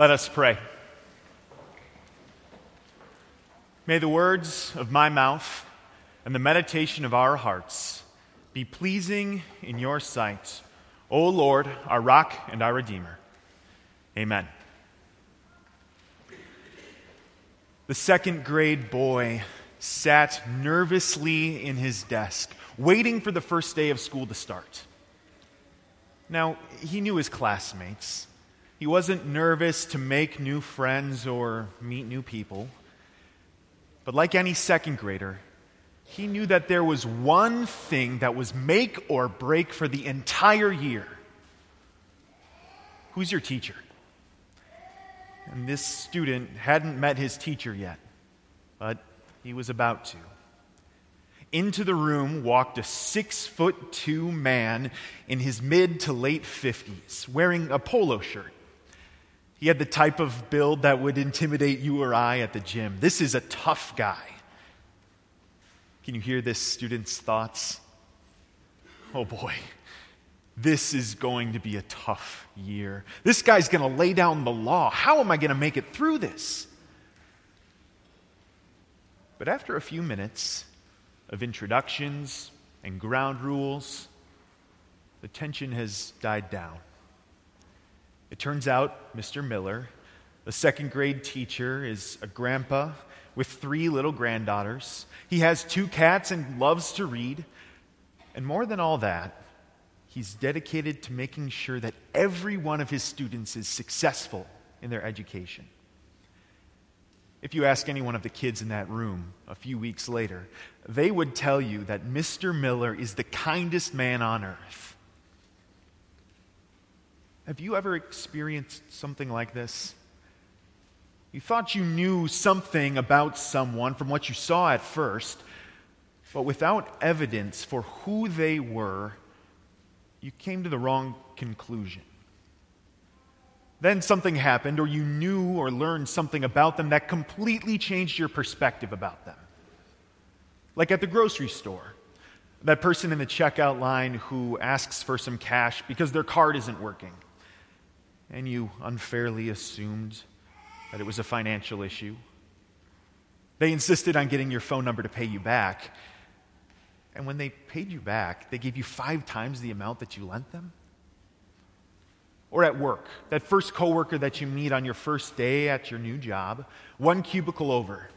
Let us pray. May the words of my mouth and the meditation of our hearts be pleasing in your sight, O Lord, our rock and our redeemer. Amen. The second grade boy sat nervously in his desk, waiting for the first day of school to start. Now, he knew his classmates. He wasn't nervous to make new friends or meet new people. But like any second grader, he knew that there was one thing that was make or break for the entire year. Who's your teacher? And this student hadn't met his teacher yet, but he was about to. Into the room walked a six foot two man in his mid to late 50s, wearing a polo shirt he had the type of build that would intimidate you or I at the gym. This is a tough guy. Can you hear this student's thoughts? Oh boy, this is going to be a tough year. This guy's going to lay down the law. How am I going to make it through this? But after a few minutes of introductions and ground rules, the tension has died down. It turns out Mr. Miller, a second grade teacher, is a grandpa with three little granddaughters. He has two cats and loves to read. And more than all that, he's dedicated to making sure that every one of his students is successful in their education. If you ask any one of the kids in that room a few weeks later, they would tell you that Mr. Miller is the kindest man on earth. Have you ever experienced something like this? You thought you knew something about someone from what you saw at first, but without evidence for who they were, you came to the wrong conclusion. Then something happened, or you knew or learned something about them that completely changed your perspective about them. Like at the grocery store, that person in the checkout line who asks for some cash because their card isn't working and you unfairly assumed that it was a financial issue. They insisted on getting your phone number to pay you back. And when they paid you back, they gave you five times the amount that you lent them. Or at work, that first coworker that you meet on your first day at your new job, one cubicle over,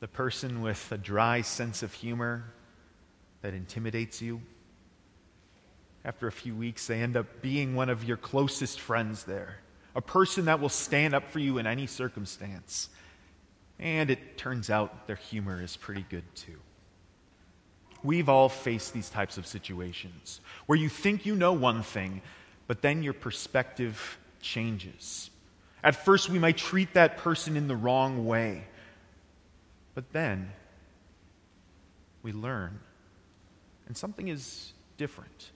the person with a dry sense of humor that intimidates you after a few weeks, they end up being one of your closest friends there, a person that will stand up for you in any circumstance. And it turns out their humor is pretty good too. We've all faced these types of situations where you think you know one thing, but then your perspective changes. At first, we might treat that person in the wrong way, but then we learn, and something is different.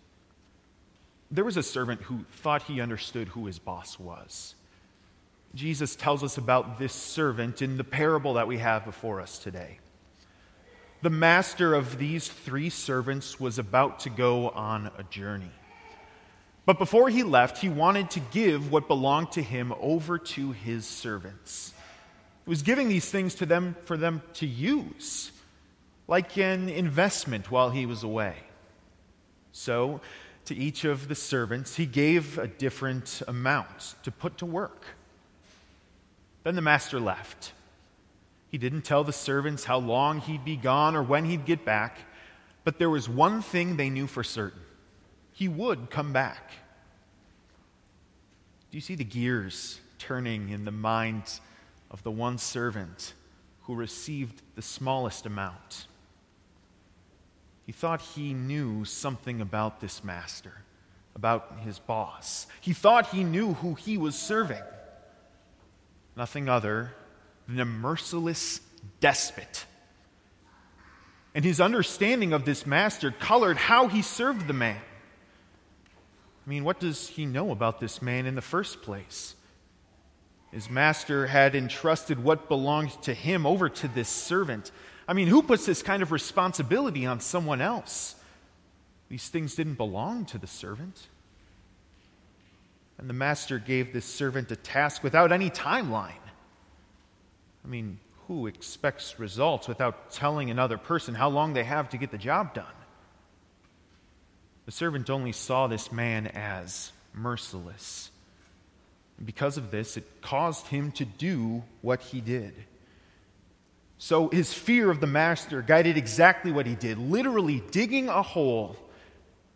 There was a servant who thought he understood who his boss was. Jesus tells us about this servant in the parable that we have before us today. The master of these three servants was about to go on a journey. But before he left, he wanted to give what belonged to him over to his servants. He was giving these things to them for them to use, like an investment while he was away. So to each of the servants, he gave a different amount to put to work. Then the master left. He didn't tell the servants how long he'd be gone or when he'd get back, but there was one thing they knew for certain he would come back. Do you see the gears turning in the mind of the one servant who received the smallest amount? He thought he knew something about this master, about his boss. He thought he knew who he was serving. Nothing other than a merciless despot. And his understanding of this master colored how he served the man. I mean, what does he know about this man in the first place? His master had entrusted what belonged to him over to this servant. I mean, who puts this kind of responsibility on someone else? These things didn't belong to the servant. And the master gave this servant a task without any timeline. I mean, who expects results without telling another person how long they have to get the job done? The servant only saw this man as merciless. And because of this, it caused him to do what he did. So his fear of the master guided exactly what he did, literally digging a hole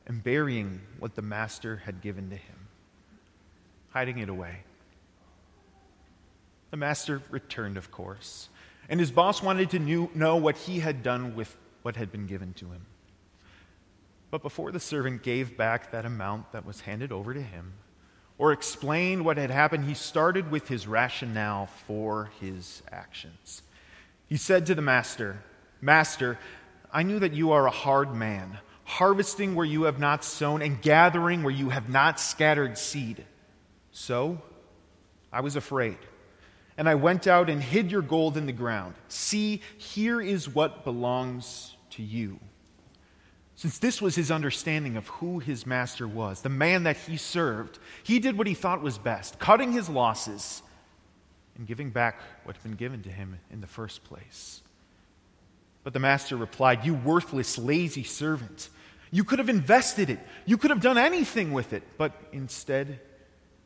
and burying what the master had given to him, hiding it away. The master returned, of course, and his boss wanted to knew, know what he had done with what had been given to him. But before the servant gave back that amount that was handed over to him, or explained what had happened, he started with his rationale for his actions. He said to the master, Master, I knew that you are a hard man, harvesting where you have not sown and gathering where you have not scattered seed. So I was afraid, and I went out and hid your gold in the ground. See, here is what belongs to you. Since this was his understanding of who his master was, the man that he served, he did what he thought was best, cutting his losses and giving back what had been given to him in the first place. But the master replied, You worthless, lazy servant. You could have invested it. You could have done anything with it. But instead,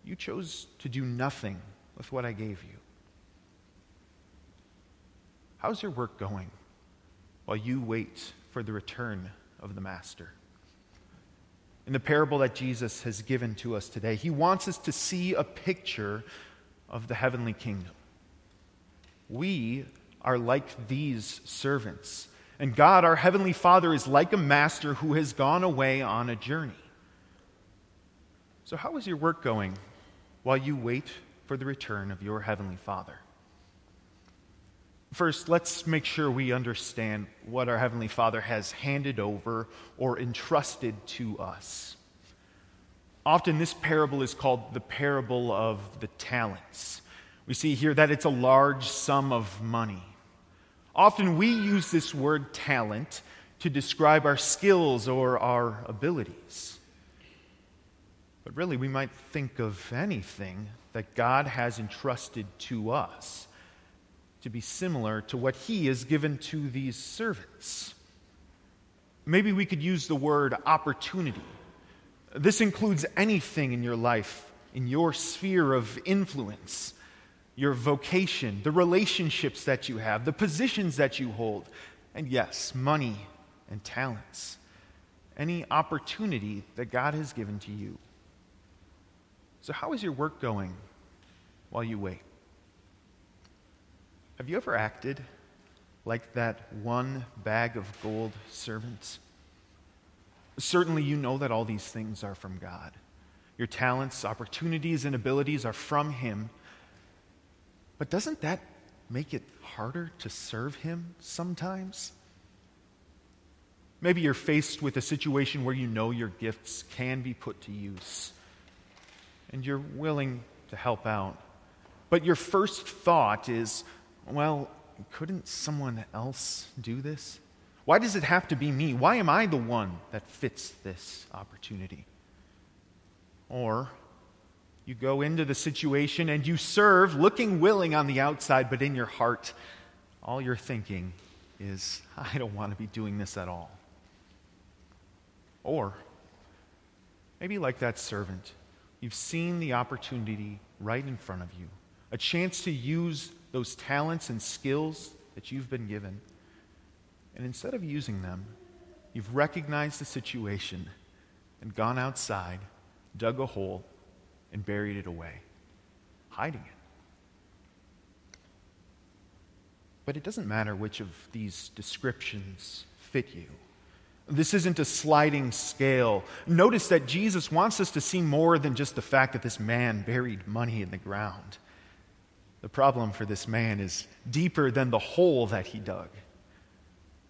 you chose to do nothing with what I gave you. How's your work going while you wait for the return of the master? In the parable that Jesus has given to us today, he wants us to see a picture of the heavenly kingdom. We are like these servants. And God, our heavenly Father, is like a master who has gone away on a journey. So, how is your work going while you wait for the return of your heavenly Father? First, let's make sure we understand what our Heavenly Father has handed over or entrusted to us. Often, this parable is called the parable of the talents. We see here that it's a large sum of money. Often, we use this word talent to describe our skills or our abilities. But really, we might think of anything that God has entrusted to us to be similar to what He has given to these servants. Maybe we could use the word opportunity this includes anything in your life, in your sphere of influence, your vocation, the relationships that you have, the positions that you hold, and yes, money and talents. Any opportunity that God has given to you. So, how is your work going while you wait? Have you ever acted like that one bag of gold servant? Certainly, you know that all these things are from God. Your talents, opportunities, and abilities are from Him. But doesn't that make it harder to serve Him sometimes? Maybe you're faced with a situation where you know your gifts can be put to use and you're willing to help out. But your first thought is, well, couldn't someone else do this? Why does it have to be me? Why am I the one that fits this opportunity? Or you go into the situation and you serve looking willing on the outside, but in your heart, all you're thinking is, I don't want to be doing this at all. Or maybe like that servant, you've seen the opportunity right in front of you, a chance to use those talents and skills that you've been given and instead of using them, you've recognized the situation and gone outside, dug a hole, and buried it away, hiding it. But it doesn't matter which of these descriptions fit you. This isn't a sliding scale. Notice that Jesus wants us to see more than just the fact that this man buried money in the ground. The problem for this man is deeper than the hole that he dug.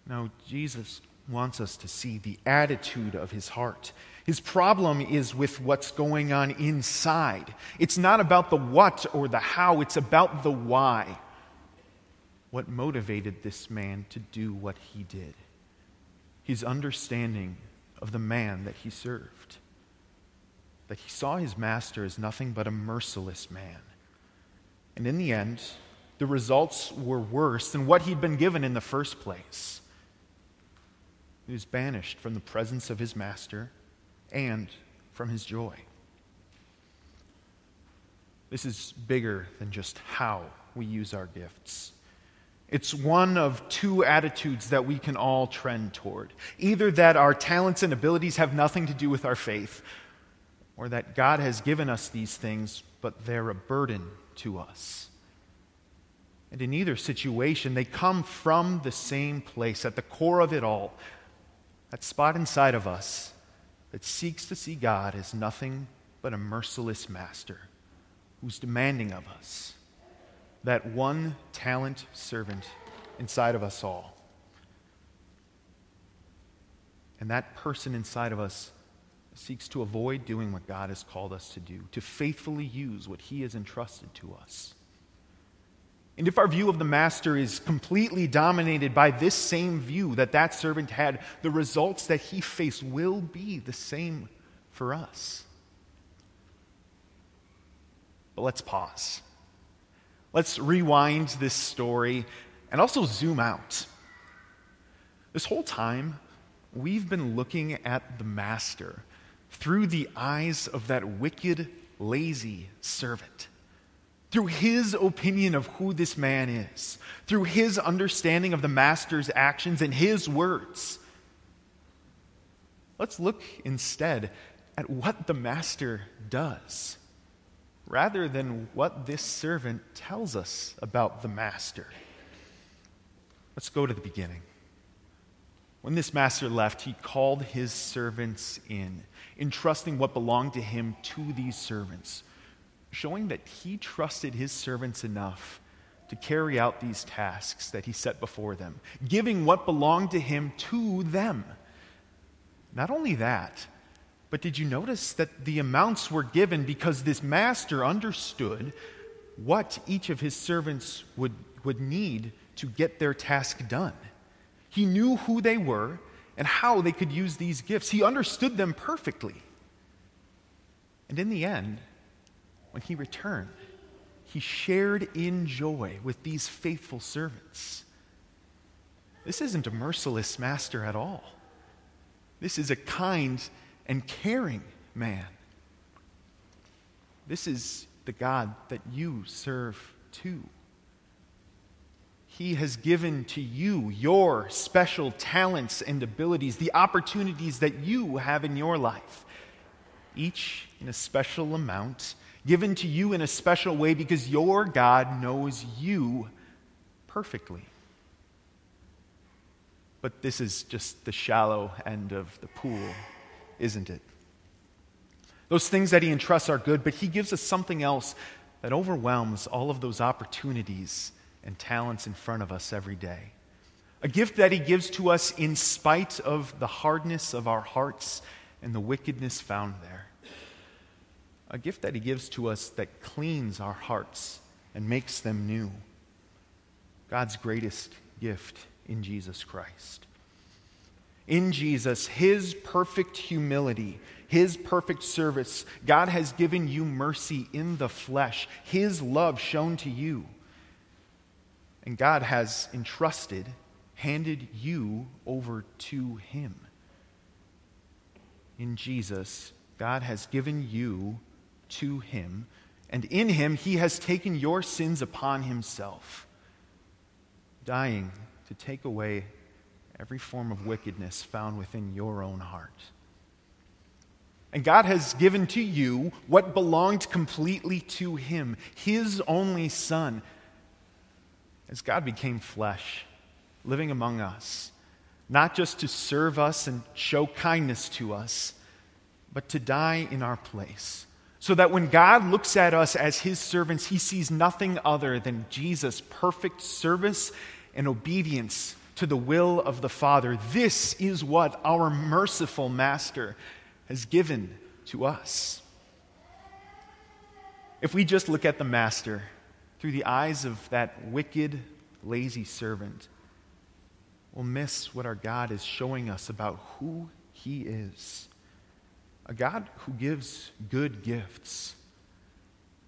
No, Jesus wants us to see the attitude of his heart. His problem is with what's going on inside. It's not about the what or the how, it's about the why. What motivated this man to do what he did? His understanding of the man that he served. that he saw his master as nothing but a merciless man. And in the end, the results were worse than what he'd been given in the first place. He was banished from the presence of his master and from his joy. This is bigger than just how we use our gifts. It's one of two attitudes that we can all trend toward. Either that our talents and abilities have nothing to do with our faith, or that God has given us these things, but they're a burden to us. And in either situation, they come from the same place, at the core of it all, that spot inside of us that seeks to see God as nothing but a merciless master who's demanding of us that one talent servant inside of us all. And that person inside of us seeks to avoid doing what God has called us to do, to faithfully use what He has entrusted to us. And if our view of the master is completely dominated by this same view that that servant had, the results that he faced will be the same for us. But let's pause. Let's rewind this story and also zoom out. This whole time, we've been looking at the master through the eyes of that wicked, lazy servant through his opinion of who this man is, through his understanding of the master's actions and his words. Let's look instead at what the master does, rather than what this servant tells us about the master. Let's go to the beginning. When this master left, he called his servants in, entrusting what belonged to him to these servants showing that he trusted his servants enough to carry out these tasks that he set before them, giving what belonged to him to them. Not only that, but did you notice that the amounts were given because this master understood what each of his servants would, would need to get their task done? He knew who they were and how they could use these gifts. He understood them perfectly. And in the end, when he returned, he shared in joy with these faithful servants. This isn't a merciless master at all. This is a kind and caring man. This is the God that you serve too. He has given to you your special talents and abilities, the opportunities that you have in your life, each in a special amount given to you in a special way because your God knows you perfectly. But this is just the shallow end of the pool, isn't it? Those things that He entrusts are good, but He gives us something else that overwhelms all of those opportunities and talents in front of us every day. A gift that He gives to us in spite of the hardness of our hearts and the wickedness found there a gift that He gives to us that cleans our hearts and makes them new. God's greatest gift in Jesus Christ. In Jesus, His perfect humility, His perfect service, God has given you mercy in the flesh, His love shown to you. And God has entrusted, handed you over to Him. In Jesus, God has given you to him, and in him he has taken your sins upon himself, dying to take away every form of wickedness found within your own heart. And God has given to you what belonged completely to him, his only Son. As God became flesh, living among us, not just to serve us and show kindness to us, but to die in our place so that when God looks at us as his servants, he sees nothing other than Jesus' perfect service and obedience to the will of the Father. This is what our merciful Master has given to us. If we just look at the Master through the eyes of that wicked, lazy servant, we'll miss what our God is showing us about who he is. A God who gives good gifts.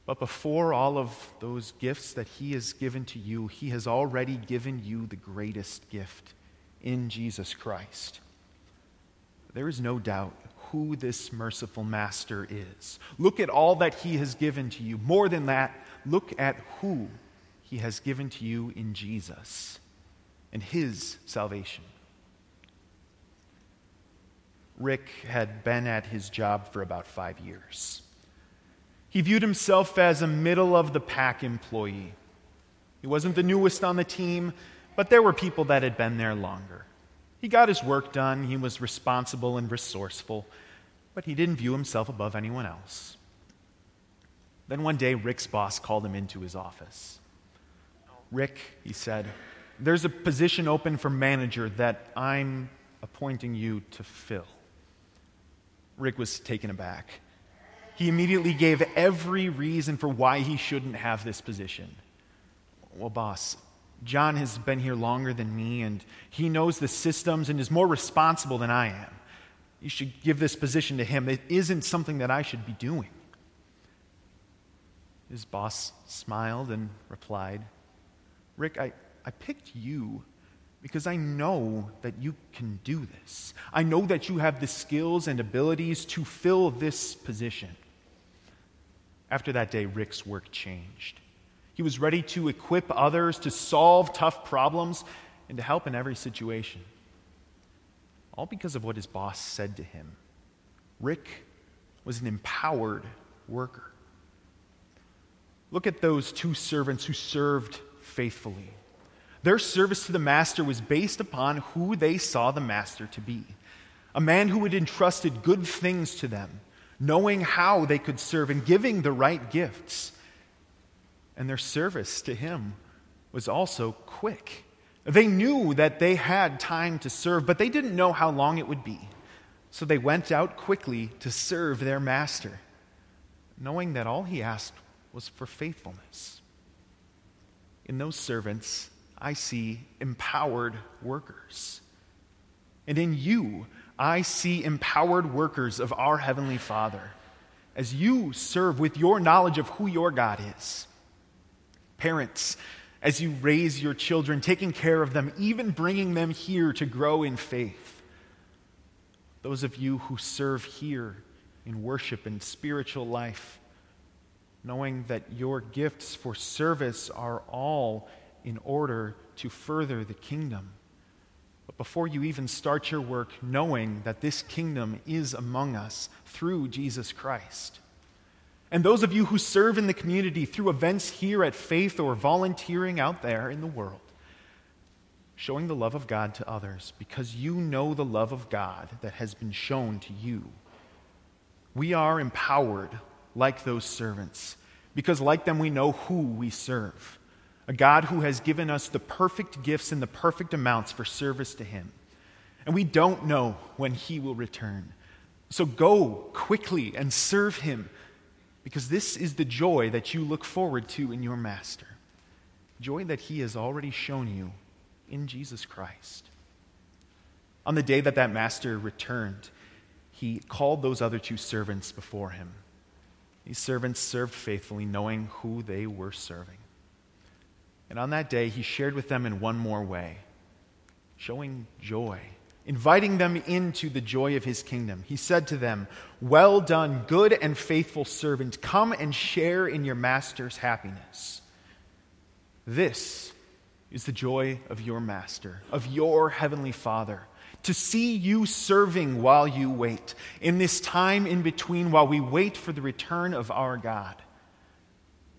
But before all of those gifts that He has given to you, He has already given you the greatest gift in Jesus Christ. There is no doubt who this merciful Master is. Look at all that He has given to you. More than that, look at who He has given to you in Jesus and His salvation. Rick had been at his job for about five years. He viewed himself as a middle of the pack employee. He wasn't the newest on the team, but there were people that had been there longer. He got his work done, he was responsible and resourceful, but he didn't view himself above anyone else. Then one day, Rick's boss called him into his office. Rick, he said, there's a position open for manager that I'm appointing you to fill. Rick was taken aback. He immediately gave every reason for why he shouldn't have this position. Well, boss, John has been here longer than me, and he knows the systems and is more responsible than I am. You should give this position to him. It isn't something that I should be doing. His boss smiled and replied, Rick, I, I picked you because I know that you can do this. I know that you have the skills and abilities to fill this position. After that day, Rick's work changed. He was ready to equip others to solve tough problems and to help in every situation. All because of what his boss said to him. Rick was an empowered worker. Look at those two servants who served faithfully. Their service to the master was based upon who they saw the master to be a man who had entrusted good things to them, knowing how they could serve and giving the right gifts. And their service to him was also quick. They knew that they had time to serve, but they didn't know how long it would be. So they went out quickly to serve their master, knowing that all he asked was for faithfulness. In those servants, I see empowered workers. And in you, I see empowered workers of our Heavenly Father as you serve with your knowledge of who your God is. Parents, as you raise your children, taking care of them, even bringing them here to grow in faith. Those of you who serve here in worship and spiritual life, knowing that your gifts for service are all in order to further the kingdom. But before you even start your work, knowing that this kingdom is among us through Jesus Christ. And those of you who serve in the community through events here at Faith or volunteering out there in the world, showing the love of God to others because you know the love of God that has been shown to you. We are empowered like those servants because, like them, we know who we serve a God who has given us the perfect gifts and the perfect amounts for service to Him. And we don't know when He will return. So go quickly and serve Him because this is the joy that you look forward to in your Master. Joy that He has already shown you in Jesus Christ. On the day that that Master returned, He called those other two servants before Him. These servants served faithfully, knowing who they were serving. And on that day, he shared with them in one more way, showing joy, inviting them into the joy of his kingdom. He said to them, Well done, good and faithful servant. Come and share in your master's happiness. This is the joy of your master, of your heavenly Father, to see you serving while you wait, in this time in between while we wait for the return of our God.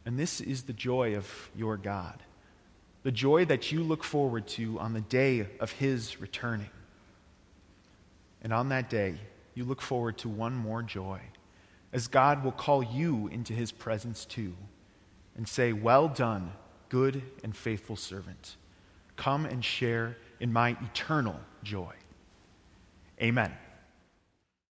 And this is the joy of your God the joy that you look forward to on the day of his returning. And on that day, you look forward to one more joy, as God will call you into his presence too, and say, Well done, good and faithful servant. Come and share in my eternal joy. Amen.